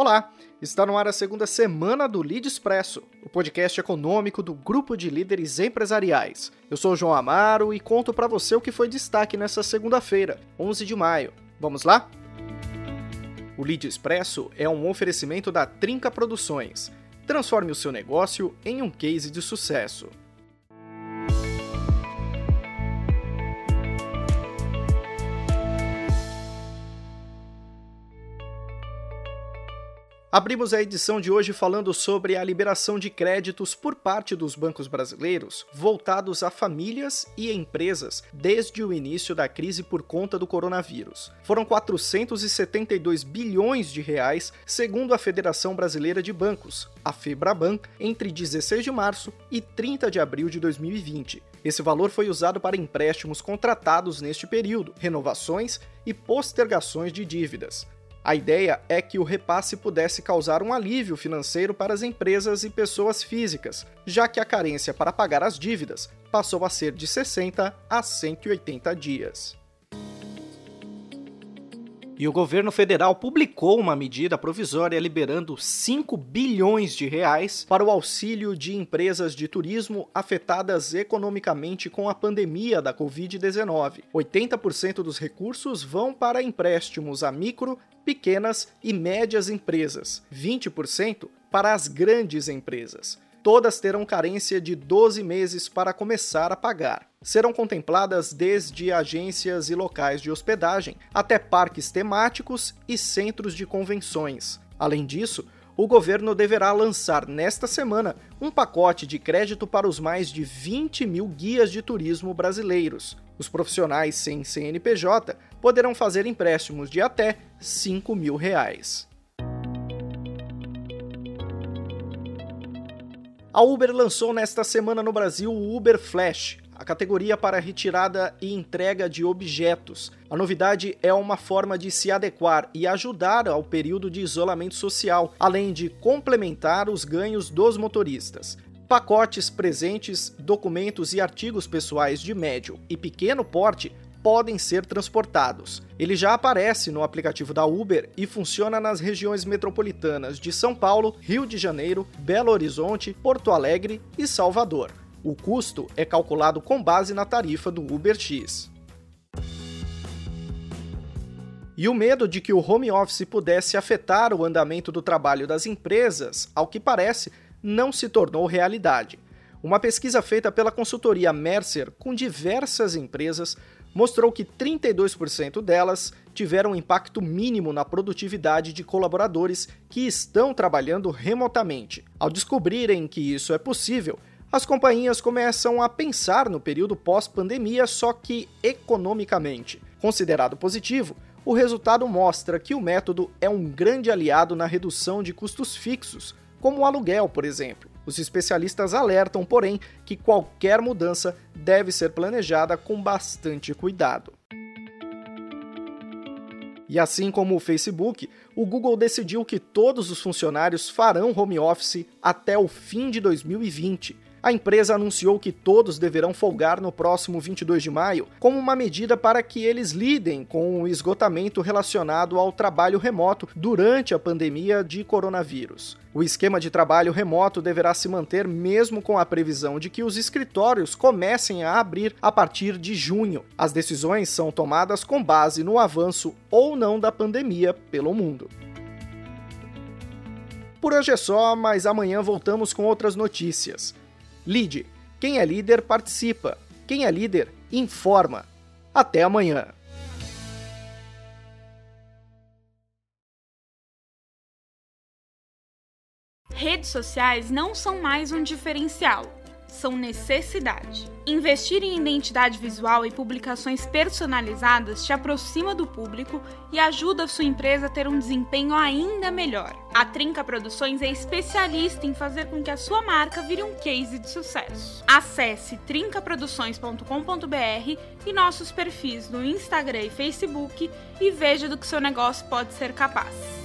Olá, está no ar a segunda semana do Lead Expresso, o podcast econômico do grupo de líderes empresariais. Eu sou o João Amaro e conto para você o que foi destaque nessa segunda-feira, 11 de maio. Vamos lá? O Lead Expresso é um oferecimento da Trinca Produções. Transforme o seu negócio em um case de sucesso. Abrimos a edição de hoje falando sobre a liberação de créditos por parte dos bancos brasileiros voltados a famílias e empresas desde o início da crise por conta do coronavírus. Foram 472 bilhões de reais, segundo a Federação Brasileira de Bancos, a Febraban, entre 16 de março e 30 de abril de 2020. Esse valor foi usado para empréstimos contratados neste período, renovações e postergações de dívidas. A ideia é que o repasse pudesse causar um alívio financeiro para as empresas e pessoas físicas, já que a carência para pagar as dívidas passou a ser de 60 a 180 dias. E o governo federal publicou uma medida provisória liberando 5 bilhões de reais para o auxílio de empresas de turismo afetadas economicamente com a pandemia da Covid-19. 80% dos recursos vão para empréstimos a micro, pequenas e médias empresas, 20% para as grandes empresas todas terão carência de 12 meses para começar a pagar. Serão contempladas desde agências e locais de hospedagem até parques temáticos e centros de convenções. Além disso, o governo deverá lançar nesta semana um pacote de crédito para os mais de 20 mil guias de turismo brasileiros. Os profissionais sem CNPJ poderão fazer empréstimos de até 5 mil reais. A Uber lançou nesta semana no Brasil o Uber Flash, a categoria para retirada e entrega de objetos. A novidade é uma forma de se adequar e ajudar ao período de isolamento social, além de complementar os ganhos dos motoristas. Pacotes, presentes, documentos e artigos pessoais de médio e pequeno porte podem ser transportados. Ele já aparece no aplicativo da Uber e funciona nas regiões metropolitanas de São Paulo, Rio de Janeiro, Belo Horizonte, Porto Alegre e Salvador. O custo é calculado com base na tarifa do Uber X. E o medo de que o home office pudesse afetar o andamento do trabalho das empresas, ao que parece, não se tornou realidade. Uma pesquisa feita pela consultoria Mercer com diversas empresas mostrou que 32% delas tiveram impacto mínimo na produtividade de colaboradores que estão trabalhando remotamente. Ao descobrirem que isso é possível, as companhias começam a pensar no período pós-pandemia, só que economicamente. Considerado positivo, o resultado mostra que o método é um grande aliado na redução de custos fixos, como o aluguel, por exemplo. Os especialistas alertam, porém, que qualquer mudança deve ser planejada com bastante cuidado. E assim como o Facebook, o Google decidiu que todos os funcionários farão home office até o fim de 2020. A empresa anunciou que todos deverão folgar no próximo 22 de maio, como uma medida para que eles lidem com o esgotamento relacionado ao trabalho remoto durante a pandemia de coronavírus. O esquema de trabalho remoto deverá se manter mesmo com a previsão de que os escritórios comecem a abrir a partir de junho. As decisões são tomadas com base no avanço ou não da pandemia pelo mundo. Por hoje é só, mas amanhã voltamos com outras notícias. Lide. Quem é líder participa. Quem é líder informa. Até amanhã. Redes sociais não são mais um diferencial são necessidade. Investir em identidade visual e publicações personalizadas te aproxima do público e ajuda a sua empresa a ter um desempenho ainda melhor. A Trinca Produções é especialista em fazer com que a sua marca vire um case de sucesso. Acesse trincaproduções.com.br e nossos perfis no Instagram e Facebook e veja do que seu negócio pode ser capaz.